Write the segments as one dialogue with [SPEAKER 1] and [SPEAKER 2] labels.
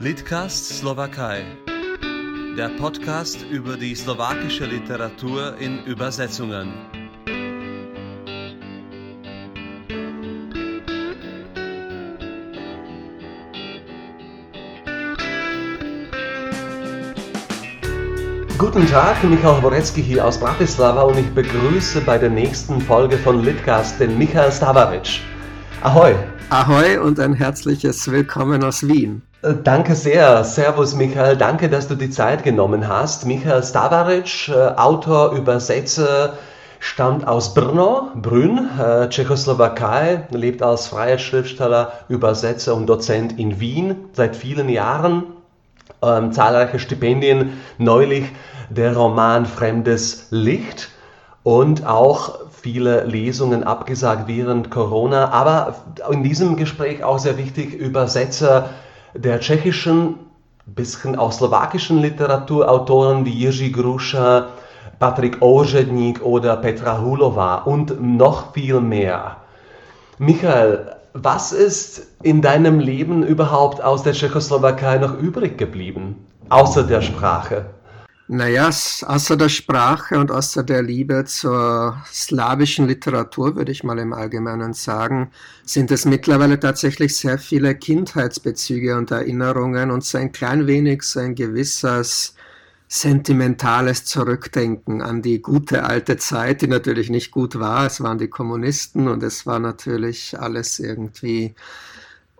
[SPEAKER 1] Litcast Slowakei. Der Podcast über die slowakische Literatur in Übersetzungen.
[SPEAKER 2] Guten Tag, Michael Borecki hier aus Bratislava und ich begrüße bei der nächsten Folge von Litcast den Michael Stavaric. Ahoi!
[SPEAKER 3] Ahoi und ein herzliches Willkommen aus Wien.
[SPEAKER 2] Äh, danke sehr. Servus, Michael. Danke, dass du die Zeit genommen hast. Michael Stavaric, äh, Autor, Übersetzer, stammt aus Brno, Brünn, äh, Tschechoslowakei, lebt als freier Schriftsteller, Übersetzer und Dozent in Wien seit vielen Jahren. Ähm, zahlreiche Stipendien, neulich der Roman Fremdes Licht und auch viele Lesungen abgesagt während Corona, aber in diesem Gespräch auch sehr wichtig, Übersetzer der tschechischen, bisschen auch slowakischen Literaturautoren wie Jiří Gruscha, Patrick Ožedník oder Petra Hulova und noch viel mehr. Michael, was ist in deinem Leben überhaupt aus der Tschechoslowakei noch übrig geblieben, außer der Sprache?
[SPEAKER 3] Naja, außer der Sprache und außer der Liebe zur slawischen Literatur, würde ich mal im Allgemeinen sagen, sind es mittlerweile tatsächlich sehr viele Kindheitsbezüge und Erinnerungen und so ein klein wenig so ein gewisses sentimentales Zurückdenken an die gute alte Zeit, die natürlich nicht gut war. Es waren die Kommunisten und es war natürlich alles irgendwie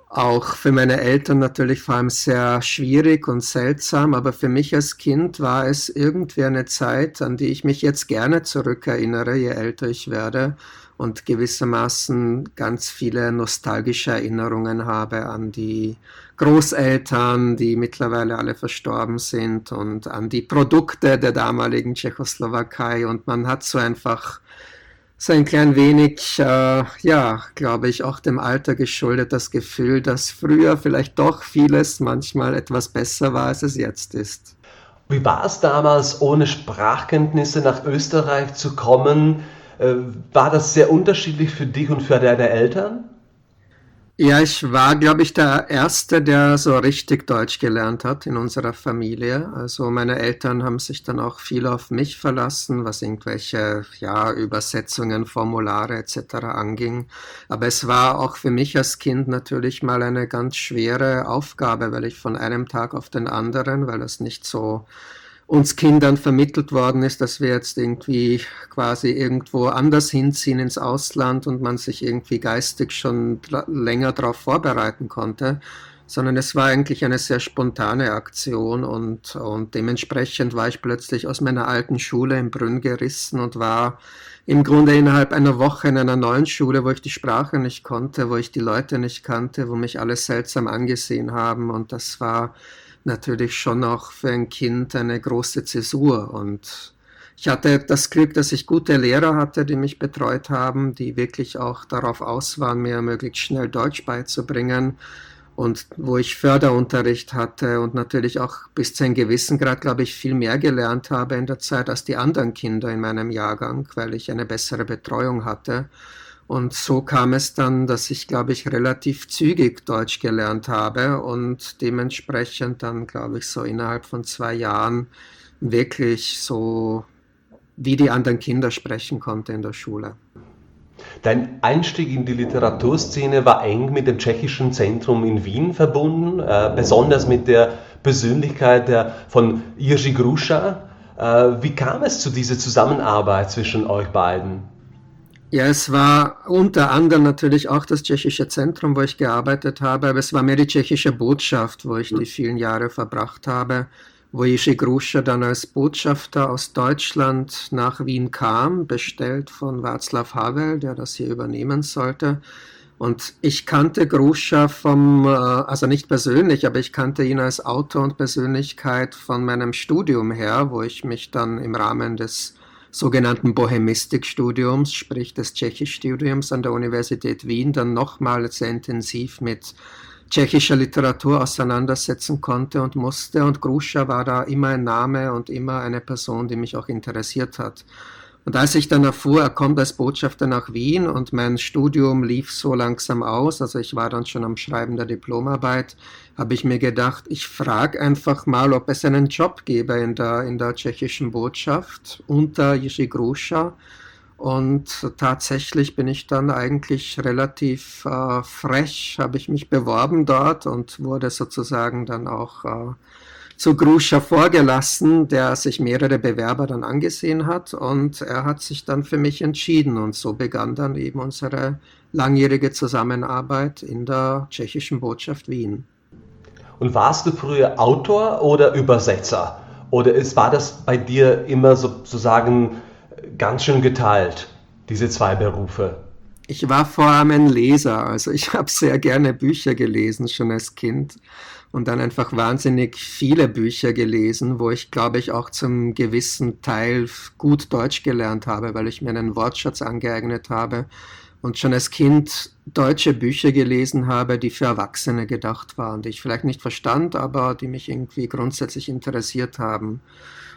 [SPEAKER 3] auch für meine Eltern natürlich vor allem sehr schwierig und seltsam, aber für mich als Kind war es irgendwie eine Zeit, an die ich mich jetzt gerne zurückerinnere, je älter ich werde und gewissermaßen ganz viele nostalgische Erinnerungen habe an die Großeltern, die mittlerweile alle verstorben sind und an die Produkte der damaligen Tschechoslowakei. Und man hat so einfach so ein klein wenig, äh, ja, glaube ich, auch dem Alter geschuldet, das Gefühl, dass früher vielleicht doch vieles manchmal etwas besser war, als es jetzt ist.
[SPEAKER 2] Wie war es damals, ohne Sprachkenntnisse nach Österreich zu kommen? Äh, war das sehr unterschiedlich für dich und für deine Eltern?
[SPEAKER 3] Ja, ich war, glaube ich, der Erste, der so richtig Deutsch gelernt hat in unserer Familie. Also meine Eltern haben sich dann auch viel auf mich verlassen, was irgendwelche ja, Übersetzungen, Formulare etc. anging. Aber es war auch für mich als Kind natürlich mal eine ganz schwere Aufgabe, weil ich von einem Tag auf den anderen, weil das nicht so uns Kindern vermittelt worden ist, dass wir jetzt irgendwie quasi irgendwo anders hinziehen ins Ausland und man sich irgendwie geistig schon länger darauf vorbereiten konnte, sondern es war eigentlich eine sehr spontane Aktion und, und dementsprechend war ich plötzlich aus meiner alten Schule in Brünn gerissen und war im Grunde innerhalb einer Woche in einer neuen Schule, wo ich die Sprache nicht konnte, wo ich die Leute nicht kannte, wo mich alle seltsam angesehen haben und das war natürlich schon auch für ein Kind eine große Zäsur. Und ich hatte das Glück, dass ich gute Lehrer hatte, die mich betreut haben, die wirklich auch darauf aus waren, mir möglichst schnell Deutsch beizubringen. Und wo ich Förderunterricht hatte und natürlich auch bis zu einem gewissen Grad, glaube ich, viel mehr gelernt habe in der Zeit als die anderen Kinder in meinem Jahrgang, weil ich eine bessere Betreuung hatte. Und so kam es dann, dass ich, glaube ich, relativ zügig Deutsch gelernt habe und dementsprechend dann, glaube ich, so innerhalb von zwei Jahren wirklich so wie die anderen Kinder sprechen konnte in der Schule.
[SPEAKER 2] Dein Einstieg in die Literaturszene war eng mit dem tschechischen Zentrum in Wien verbunden, äh, besonders mit der Persönlichkeit der, von Jiří Gruscha. Äh, wie kam es zu dieser Zusammenarbeit zwischen euch beiden?
[SPEAKER 3] Ja, es war unter anderem natürlich auch das tschechische Zentrum, wo ich gearbeitet habe, aber es war mehr die tschechische Botschaft, wo ich die vielen Jahre verbracht habe, wo Jiří Gruscha dann als Botschafter aus Deutschland nach Wien kam, bestellt von Václav Havel, der das hier übernehmen sollte. Und ich kannte Gruscha vom, äh, also nicht persönlich, aber ich kannte ihn als Autor und Persönlichkeit von meinem Studium her, wo ich mich dann im Rahmen des sogenannten Bohemistikstudiums, sprich des Tschechischstudiums an der Universität Wien, dann nochmal sehr intensiv mit tschechischer Literatur auseinandersetzen konnte und musste. Und Gruscha war da immer ein Name und immer eine Person, die mich auch interessiert hat. Und als ich dann erfuhr, er kommt als Botschafter nach Wien und mein Studium lief so langsam aus, also ich war dann schon am Schreiben der Diplomarbeit, habe ich mir gedacht, ich frage einfach mal, ob es einen Job gäbe in der, in der tschechischen Botschaft unter Jiří Gruscha. Und tatsächlich bin ich dann eigentlich relativ äh, frech, habe ich mich beworben dort und wurde sozusagen dann auch äh, zu Gruscha vorgelassen, der sich mehrere Bewerber dann angesehen hat und er hat sich dann für mich entschieden und so begann dann eben unsere langjährige Zusammenarbeit in der tschechischen Botschaft Wien.
[SPEAKER 2] Und warst du früher Autor oder Übersetzer? Oder ist, war das bei dir immer sozusagen ganz schön geteilt, diese zwei Berufe?
[SPEAKER 3] Ich war vor allem ein Leser, also ich habe sehr gerne Bücher gelesen, schon als Kind und dann einfach wahnsinnig viele Bücher gelesen, wo ich, glaube ich, auch zum gewissen Teil gut Deutsch gelernt habe, weil ich mir einen Wortschatz angeeignet habe und schon als Kind deutsche Bücher gelesen habe, die für Erwachsene gedacht waren, die ich vielleicht nicht verstand, aber die mich irgendwie grundsätzlich interessiert haben.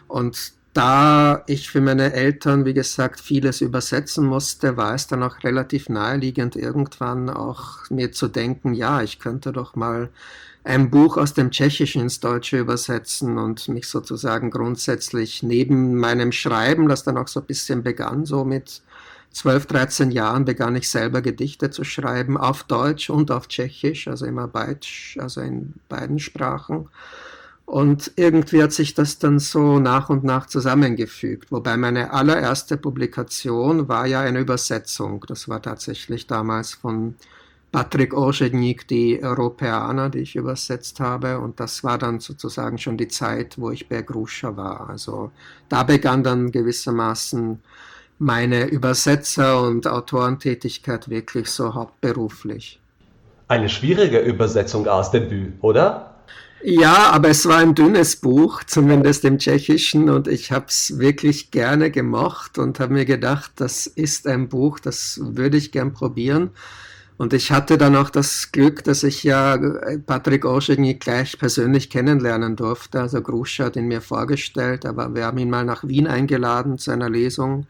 [SPEAKER 3] Und da ich für meine Eltern, wie gesagt, vieles übersetzen musste, war es dann auch relativ naheliegend, irgendwann auch mir zu denken, ja, ich könnte doch mal ein Buch aus dem Tschechischen ins Deutsche übersetzen und mich sozusagen grundsätzlich neben meinem Schreiben, das dann auch so ein bisschen begann, so mit 12, 13 Jahren begann ich selber Gedichte zu schreiben, auf Deutsch und auf Tschechisch, also immer beid, also in beiden Sprachen. Und irgendwie hat sich das dann so nach und nach zusammengefügt. Wobei meine allererste Publikation war ja eine Übersetzung. Das war tatsächlich damals von Patrick Orzednik, die Europäer, die ich übersetzt habe. Und das war dann sozusagen schon die Zeit, wo ich bei Gruscha war. Also da begann dann gewissermaßen meine Übersetzer- und Autorentätigkeit wirklich so hauptberuflich.
[SPEAKER 2] Eine schwierige Übersetzung aus Debüt, oder?
[SPEAKER 3] Ja, aber es war ein dünnes Buch, zumindest im Tschechischen, und ich habe es wirklich gerne gemocht und habe mir gedacht, das ist ein Buch, das würde ich gern probieren. Und ich hatte dann auch das Glück, dass ich ja Patrick Oschegny gleich persönlich kennenlernen durfte. Also Gruscha hat ihn mir vorgestellt, aber wir haben ihn mal nach Wien eingeladen zu einer Lesung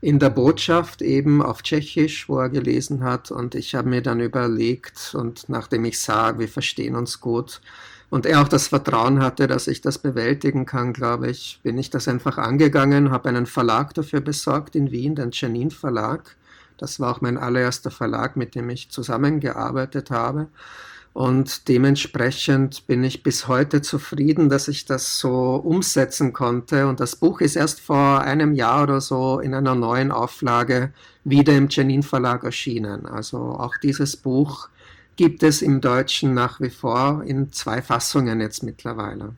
[SPEAKER 3] in der Botschaft eben auf Tschechisch, wo er gelesen hat. Und ich habe mir dann überlegt, und nachdem ich sah, wir verstehen uns gut, und er auch das Vertrauen hatte, dass ich das bewältigen kann, glaube ich, bin ich das einfach angegangen, habe einen Verlag dafür besorgt in Wien, den Janin Verlag. Das war auch mein allererster Verlag, mit dem ich zusammengearbeitet habe. Und dementsprechend bin ich bis heute zufrieden, dass ich das so umsetzen konnte. Und das Buch ist erst vor einem Jahr oder so in einer neuen Auflage wieder im Janin Verlag erschienen. Also auch dieses Buch gibt es im Deutschen nach wie vor in zwei Fassungen jetzt mittlerweile.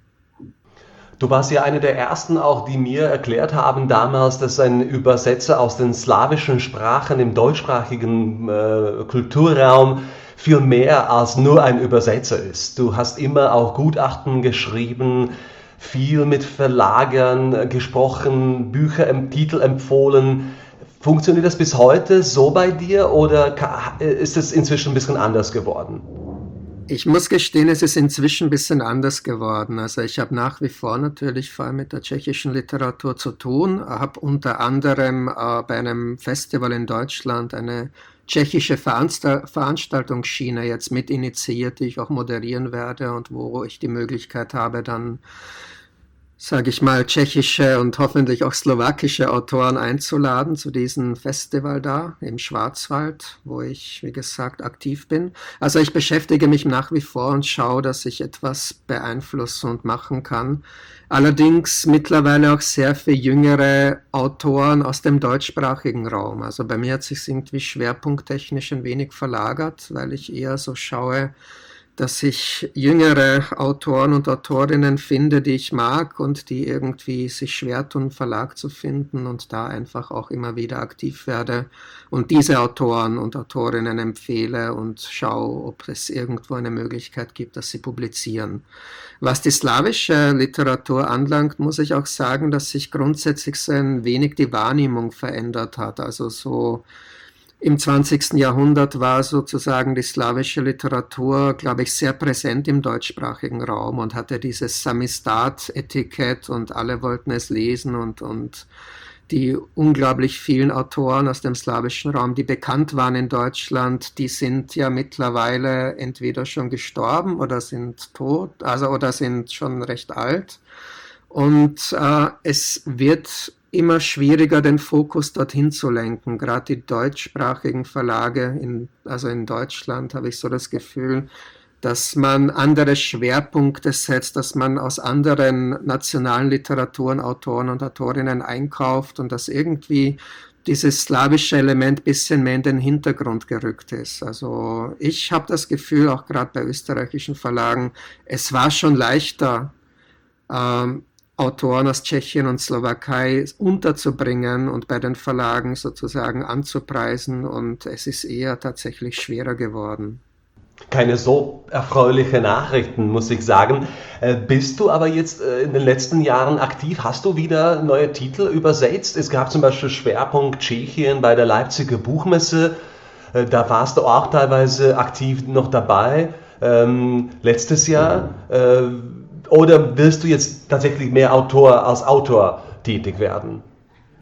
[SPEAKER 2] Du warst ja eine der ersten auch, die mir erklärt haben damals, dass ein Übersetzer aus den slawischen Sprachen im deutschsprachigen äh, Kulturraum viel mehr als nur ein Übersetzer ist. Du hast immer auch Gutachten geschrieben, viel mit Verlagern gesprochen, Bücher im Titel empfohlen. Funktioniert das bis heute so bei dir oder ist es inzwischen ein bisschen anders geworden?
[SPEAKER 3] Ich muss gestehen, es ist inzwischen ein bisschen anders geworden. Also ich habe nach wie vor natürlich vor allem mit der tschechischen Literatur zu tun, habe unter anderem äh, bei einem Festival in Deutschland eine tschechische Veranstaltungsschiene jetzt mit initiiert, die ich auch moderieren werde und wo ich die Möglichkeit habe, dann sage ich mal, tschechische und hoffentlich auch slowakische Autoren einzuladen zu diesem Festival da im Schwarzwald, wo ich, wie gesagt, aktiv bin. Also ich beschäftige mich nach wie vor und schaue, dass ich etwas beeinflussen und machen kann. Allerdings mittlerweile auch sehr für jüngere Autoren aus dem deutschsprachigen Raum. Also bei mir hat sich irgendwie schwerpunkttechnisch ein wenig verlagert, weil ich eher so schaue, dass ich jüngere Autoren und Autorinnen finde, die ich mag und die irgendwie sich schwer tun, Verlag zu finden und da einfach auch immer wieder aktiv werde und diese Autoren und Autorinnen empfehle und schaue, ob es irgendwo eine Möglichkeit gibt, dass sie publizieren. Was die slawische Literatur anlangt, muss ich auch sagen, dass sich grundsätzlich so ein wenig die Wahrnehmung verändert hat. Also so im 20. Jahrhundert war sozusagen die slawische Literatur, glaube ich, sehr präsent im deutschsprachigen Raum und hatte dieses Samistat-Etikett und alle wollten es lesen und, und die unglaublich vielen Autoren aus dem slawischen Raum, die bekannt waren in Deutschland, die sind ja mittlerweile entweder schon gestorben oder sind tot, also oder sind schon recht alt. Und äh, es wird immer schwieriger, den Fokus dorthin zu lenken. Gerade die deutschsprachigen Verlage, in, also in Deutschland habe ich so das Gefühl, dass man andere Schwerpunkte setzt, dass man aus anderen nationalen Literaturen Autoren und Autorinnen einkauft und dass irgendwie dieses slawische Element bisschen mehr in den Hintergrund gerückt ist. Also ich habe das Gefühl, auch gerade bei österreichischen Verlagen, es war schon leichter, ähm, Autoren aus Tschechien und Slowakei unterzubringen und bei den Verlagen sozusagen anzupreisen und es ist eher tatsächlich schwerer geworden
[SPEAKER 2] keine so erfreuliche Nachrichten, muss ich sagen. Äh, bist du aber jetzt äh, in den letzten Jahren aktiv? Hast du wieder neue Titel übersetzt? Es gab zum Beispiel Schwerpunkt Tschechien bei der Leipziger Buchmesse. Äh, da warst du auch teilweise aktiv noch dabei. Ähm, letztes Jahr. Äh, oder willst du jetzt tatsächlich mehr Autor als Autor tätig werden?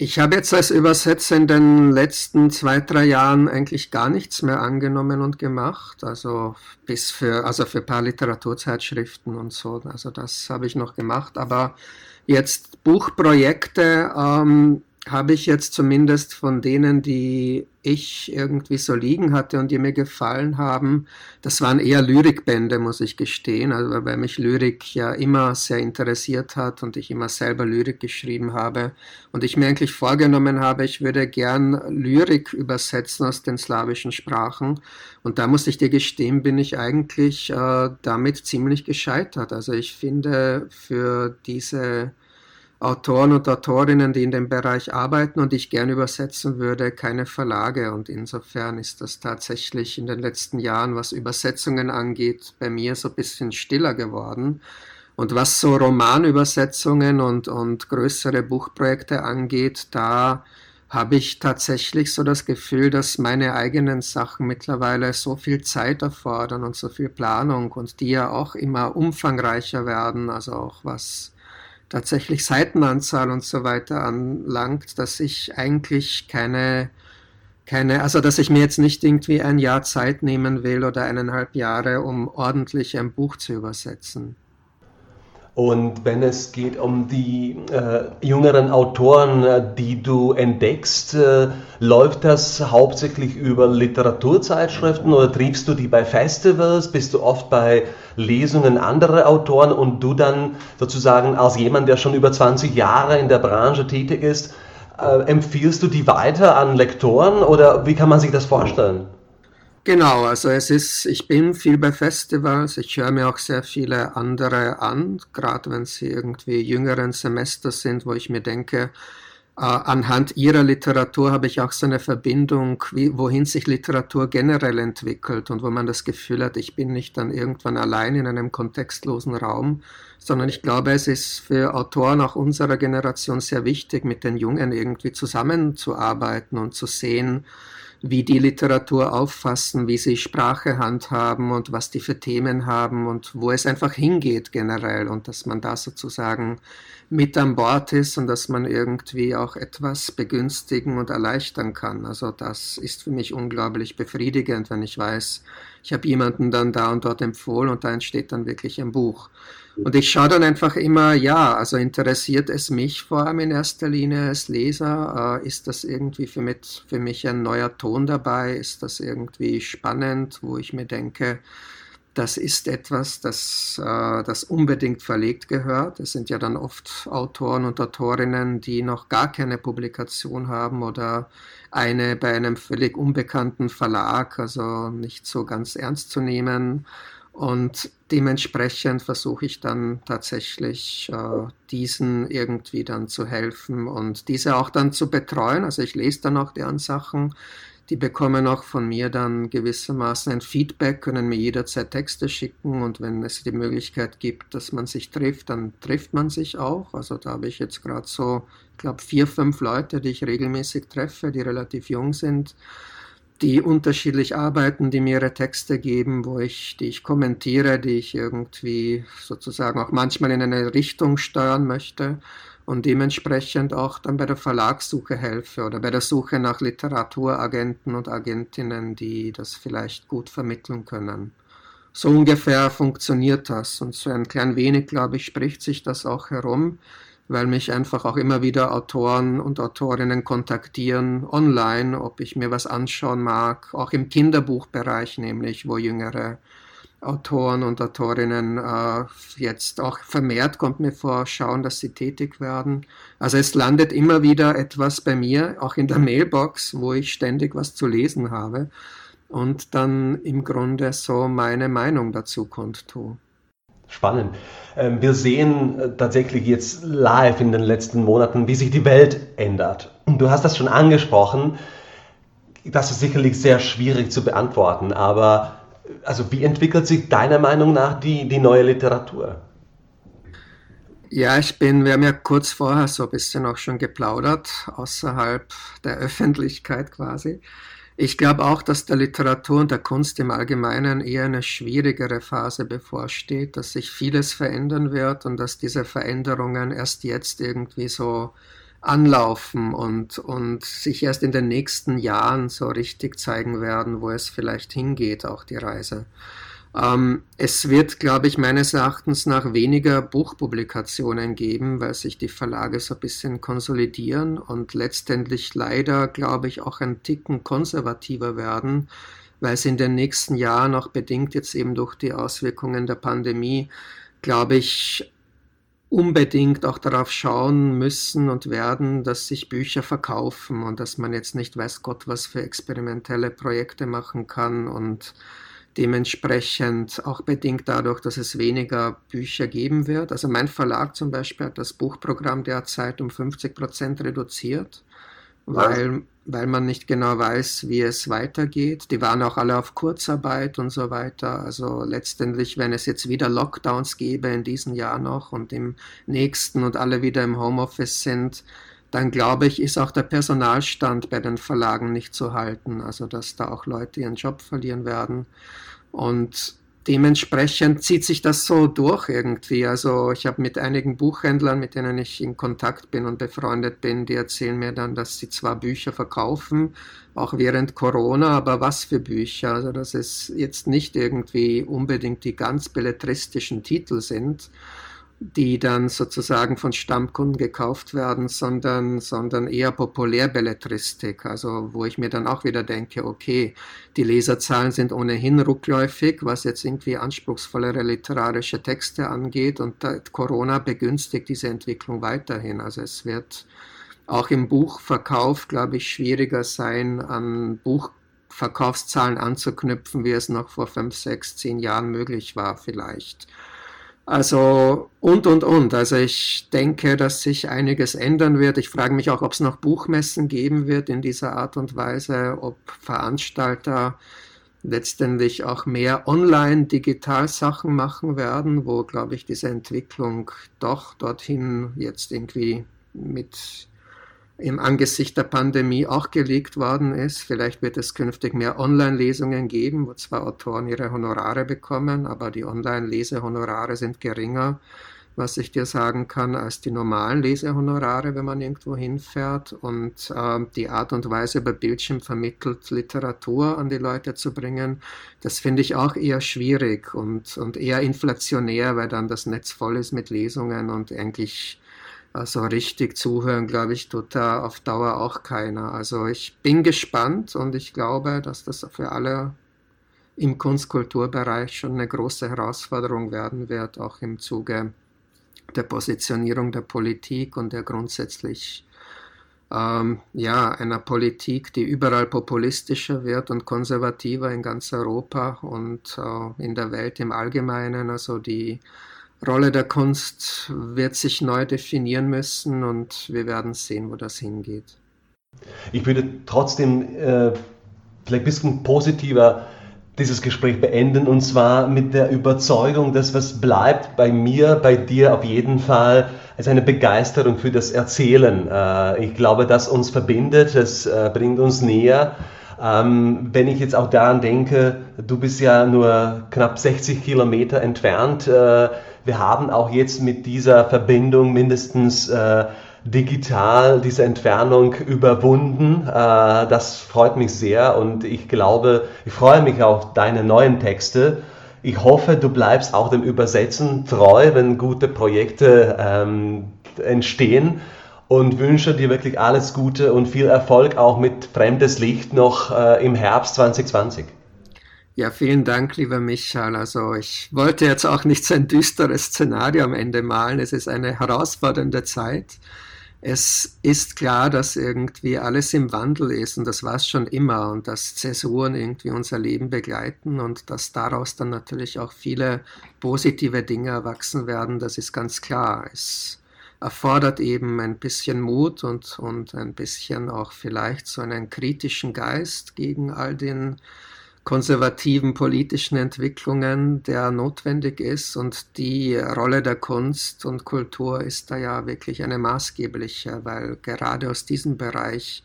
[SPEAKER 3] Ich habe jetzt als Übersetzer in den letzten zwei, drei Jahren eigentlich gar nichts mehr angenommen und gemacht. Also bis für, also für ein paar Literaturzeitschriften und so. Also das habe ich noch gemacht. Aber jetzt Buchprojekte ähm, habe ich jetzt zumindest von denen, die ich irgendwie so liegen hatte und die mir gefallen haben, das waren eher Lyrikbände, muss ich gestehen, also weil mich Lyrik ja immer sehr interessiert hat und ich immer selber Lyrik geschrieben habe. Und ich mir eigentlich vorgenommen habe, ich würde gern Lyrik übersetzen aus den slawischen Sprachen. Und da muss ich dir gestehen, bin ich eigentlich äh, damit ziemlich gescheitert. Also ich finde für diese Autoren und Autorinnen, die in dem Bereich arbeiten und ich gerne übersetzen würde, keine Verlage. Und insofern ist das tatsächlich in den letzten Jahren, was Übersetzungen angeht, bei mir so ein bisschen stiller geworden. Und was so Romanübersetzungen und, und größere Buchprojekte angeht, da habe ich tatsächlich so das Gefühl, dass meine eigenen Sachen mittlerweile so viel Zeit erfordern und so viel Planung und die ja auch immer umfangreicher werden, also auch was tatsächlich Seitenanzahl und so weiter anlangt, dass ich eigentlich keine, keine, also dass ich mir jetzt nicht irgendwie ein Jahr Zeit nehmen will oder eineinhalb Jahre, um ordentlich ein Buch zu übersetzen.
[SPEAKER 2] Und wenn es geht um die äh, jüngeren Autoren, äh, die du entdeckst, äh, läuft das hauptsächlich über Literaturzeitschriften oder triebst du die bei Festivals? Bist du oft bei Lesungen anderer Autoren und du dann sozusagen als jemand, der schon über 20 Jahre in der Branche tätig ist, äh, empfiehlst du die weiter an Lektoren oder wie kann man sich das vorstellen?
[SPEAKER 3] Genau, also es ist, ich bin viel bei Festivals, ich höre mir auch sehr viele andere an, gerade wenn sie irgendwie jüngeren Semester sind, wo ich mir denke, äh, anhand ihrer Literatur habe ich auch so eine Verbindung, wie, wohin sich Literatur generell entwickelt und wo man das Gefühl hat, ich bin nicht dann irgendwann allein in einem kontextlosen Raum, sondern ich glaube, es ist für Autoren auch unserer Generation sehr wichtig, mit den Jungen irgendwie zusammenzuarbeiten und zu sehen, wie die Literatur auffassen, wie sie Sprache handhaben und was die für Themen haben und wo es einfach hingeht generell und dass man da sozusagen mit an Bord ist und dass man irgendwie auch etwas begünstigen und erleichtern kann. Also das ist für mich unglaublich befriedigend, wenn ich weiß, ich habe jemanden dann da und dort empfohlen und da entsteht dann wirklich ein Buch. Und ich schaue dann einfach immer, ja, also interessiert es mich vor allem in erster Linie als Leser? Äh, ist das irgendwie für mich, für mich ein neuer Ton dabei? Ist das irgendwie spannend, wo ich mir denke, das ist etwas, das, äh, das unbedingt verlegt gehört. Es sind ja dann oft Autoren und Autorinnen, die noch gar keine Publikation haben oder eine bei einem völlig unbekannten Verlag, also nicht so ganz ernst zu nehmen. Und dementsprechend versuche ich dann tatsächlich äh, diesen irgendwie dann zu helfen und diese auch dann zu betreuen. Also ich lese dann auch deren Sachen. Die bekommen auch von mir dann gewissermaßen ein Feedback, können mir jederzeit Texte schicken und wenn es die Möglichkeit gibt, dass man sich trifft, dann trifft man sich auch. Also da habe ich jetzt gerade so, ich glaube, vier, fünf Leute, die ich regelmäßig treffe, die relativ jung sind die unterschiedlich arbeiten, die mir ihre Texte geben, wo ich, die ich kommentiere, die ich irgendwie sozusagen auch manchmal in eine Richtung steuern möchte und dementsprechend auch dann bei der Verlagssuche helfe oder bei der Suche nach Literaturagenten und Agentinnen, die das vielleicht gut vermitteln können. So ungefähr funktioniert das und so ein klein wenig, glaube ich, spricht sich das auch herum weil mich einfach auch immer wieder Autoren und Autorinnen kontaktieren online, ob ich mir was anschauen mag, auch im Kinderbuchbereich nämlich, wo jüngere Autoren und Autorinnen äh, jetzt auch vermehrt, kommt mir vor, schauen, dass sie tätig werden. Also es landet immer wieder etwas bei mir, auch in der Mailbox, wo ich ständig was zu lesen habe und dann im Grunde so meine Meinung dazu kundtue.
[SPEAKER 2] Spannend. Ähm, wir sehen äh, tatsächlich jetzt live in den letzten Monaten, wie sich die Welt ändert. Du hast das schon angesprochen. Das ist sicherlich sehr schwierig zu beantworten, aber also wie entwickelt sich deiner Meinung nach die, die neue Literatur?
[SPEAKER 3] Ja, ich bin, wir haben ja kurz vorher so ein bisschen auch schon geplaudert, außerhalb der Öffentlichkeit quasi. Ich glaube auch, dass der Literatur und der Kunst im Allgemeinen eher eine schwierigere Phase bevorsteht, dass sich vieles verändern wird und dass diese Veränderungen erst jetzt irgendwie so anlaufen und, und sich erst in den nächsten Jahren so richtig zeigen werden, wo es vielleicht hingeht, auch die Reise. Ähm, es wird, glaube ich, meines Erachtens nach weniger Buchpublikationen geben, weil sich die Verlage so ein bisschen konsolidieren und letztendlich leider, glaube ich, auch ein Ticken konservativer werden, weil sie in den nächsten Jahren, auch bedingt jetzt eben durch die Auswirkungen der Pandemie, glaube ich, unbedingt auch darauf schauen müssen und werden, dass sich Bücher verkaufen und dass man jetzt nicht weiß Gott, was für experimentelle Projekte machen kann und dementsprechend auch bedingt dadurch, dass es weniger Bücher geben wird. Also mein Verlag zum Beispiel hat das Buchprogramm derzeit um 50 Prozent reduziert, weil, weil man nicht genau weiß, wie es weitergeht. Die waren auch alle auf Kurzarbeit und so weiter. Also letztendlich, wenn es jetzt wieder Lockdowns gäbe in diesem Jahr noch und im nächsten und alle wieder im Homeoffice sind, dann glaube ich, ist auch der Personalstand bei den Verlagen nicht zu halten. Also dass da auch Leute ihren Job verlieren werden. Und dementsprechend zieht sich das so durch irgendwie. Also ich habe mit einigen Buchhändlern, mit denen ich in Kontakt bin und befreundet bin, die erzählen mir dann, dass sie zwar Bücher verkaufen, auch während Corona, aber was für Bücher? Also dass es jetzt nicht irgendwie unbedingt die ganz belletristischen Titel sind, die dann sozusagen von Stammkunden gekauft werden, sondern, sondern eher Populärbelletristik, also wo ich mir dann auch wieder denke, okay, die Leserzahlen sind ohnehin rückläufig, was jetzt irgendwie anspruchsvollere literarische Texte angeht und Corona begünstigt diese Entwicklung weiterhin. Also es wird auch im Buchverkauf, glaube ich, schwieriger sein, an Buchverkaufszahlen anzuknüpfen, wie es noch vor fünf, sechs, zehn Jahren möglich war vielleicht. Also und, und, und. Also ich denke, dass sich einiges ändern wird. Ich frage mich auch, ob es noch Buchmessen geben wird in dieser Art und Weise, ob Veranstalter letztendlich auch mehr Online-Digital-Sachen machen werden, wo, glaube ich, diese Entwicklung doch dorthin jetzt irgendwie mit im Angesicht der Pandemie auch gelegt worden ist. Vielleicht wird es künftig mehr Online-Lesungen geben, wo zwar Autoren ihre Honorare bekommen, aber die Online-Lesehonorare sind geringer, was ich dir sagen kann, als die normalen Lesehonorare, wenn man irgendwo hinfährt. Und äh, die Art und Weise über Bildschirm vermittelt Literatur an die Leute zu bringen, das finde ich auch eher schwierig und, und eher inflationär, weil dann das Netz voll ist mit Lesungen und eigentlich also richtig zuhören, glaube ich, tut da auf Dauer auch keiner. Also ich bin gespannt und ich glaube, dass das für alle im Kunstkulturbereich schon eine große Herausforderung werden wird, auch im Zuge der Positionierung der Politik und der grundsätzlich ähm, ja, einer Politik, die überall populistischer wird und konservativer in ganz Europa und äh, in der Welt im Allgemeinen. Also die Rolle der Kunst wird sich neu definieren müssen und wir werden sehen, wo das hingeht.
[SPEAKER 2] Ich würde trotzdem äh, vielleicht ein bisschen positiver dieses Gespräch beenden und zwar mit der Überzeugung, dass was bleibt bei mir, bei dir auf jeden Fall als eine Begeisterung für das Erzählen. Äh, ich glaube, das uns verbindet, das äh, bringt uns näher Ähm, wenn ich jetzt auch daran denke, du bist ja nur knapp 60 Kilometer entfernt. Äh, wir haben auch jetzt mit dieser Verbindung mindestens äh, digital diese Entfernung überwunden. Äh, das freut mich sehr und ich glaube, ich freue mich auf deine neuen Texte. Ich hoffe, du bleibst auch dem Übersetzen treu, wenn gute Projekte ähm, entstehen und wünsche dir wirklich alles Gute und viel Erfolg auch mit Fremdes Licht noch äh, im Herbst 2020.
[SPEAKER 3] Ja, vielen Dank, lieber Michael. Also ich wollte jetzt auch nicht so ein düsteres Szenario am Ende malen. Es ist eine herausfordernde Zeit. Es ist klar, dass irgendwie alles im Wandel ist und das war es schon immer und dass Zäsuren irgendwie unser Leben begleiten und dass daraus dann natürlich auch viele positive Dinge erwachsen werden, das ist ganz klar. Es erfordert eben ein bisschen Mut und, und ein bisschen auch vielleicht so einen kritischen Geist gegen all den konservativen politischen Entwicklungen, der notwendig ist. Und die Rolle der Kunst und Kultur ist da ja wirklich eine maßgebliche, weil gerade aus diesem Bereich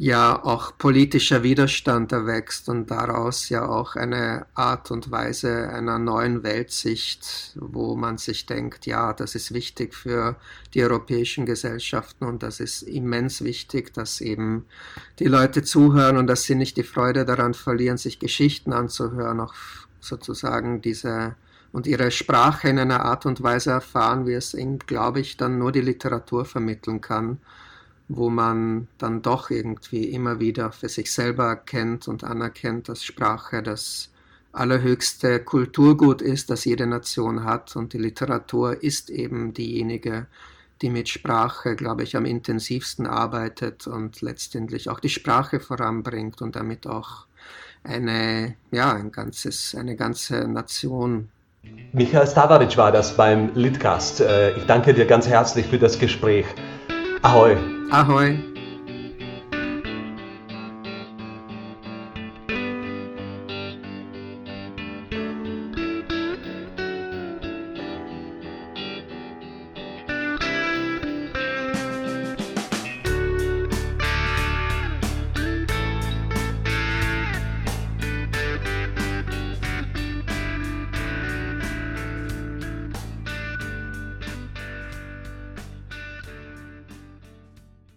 [SPEAKER 3] ja auch politischer Widerstand erwächst und daraus ja auch eine Art und Weise einer neuen Weltsicht, wo man sich denkt, ja, das ist wichtig für die europäischen Gesellschaften und das ist immens wichtig, dass eben die Leute zuhören und dass sie nicht die Freude daran verlieren, sich Geschichten anzuhören, auch sozusagen diese und ihre Sprache in einer Art und Weise erfahren, wie es ihnen, glaube ich, dann nur die Literatur vermitteln kann wo man dann doch irgendwie immer wieder für sich selber erkennt und anerkennt, dass Sprache das allerhöchste Kulturgut ist, das jede Nation hat und die Literatur ist eben diejenige, die mit Sprache, glaube ich, am intensivsten arbeitet und letztendlich auch die Sprache voranbringt und damit auch eine, ja, ein ganzes, eine ganze Nation.
[SPEAKER 2] Michael Stavaric war das beim Litcast. Äh, ich danke dir ganz herzlich für das Gespräch. Ahoi!
[SPEAKER 3] Ahoj.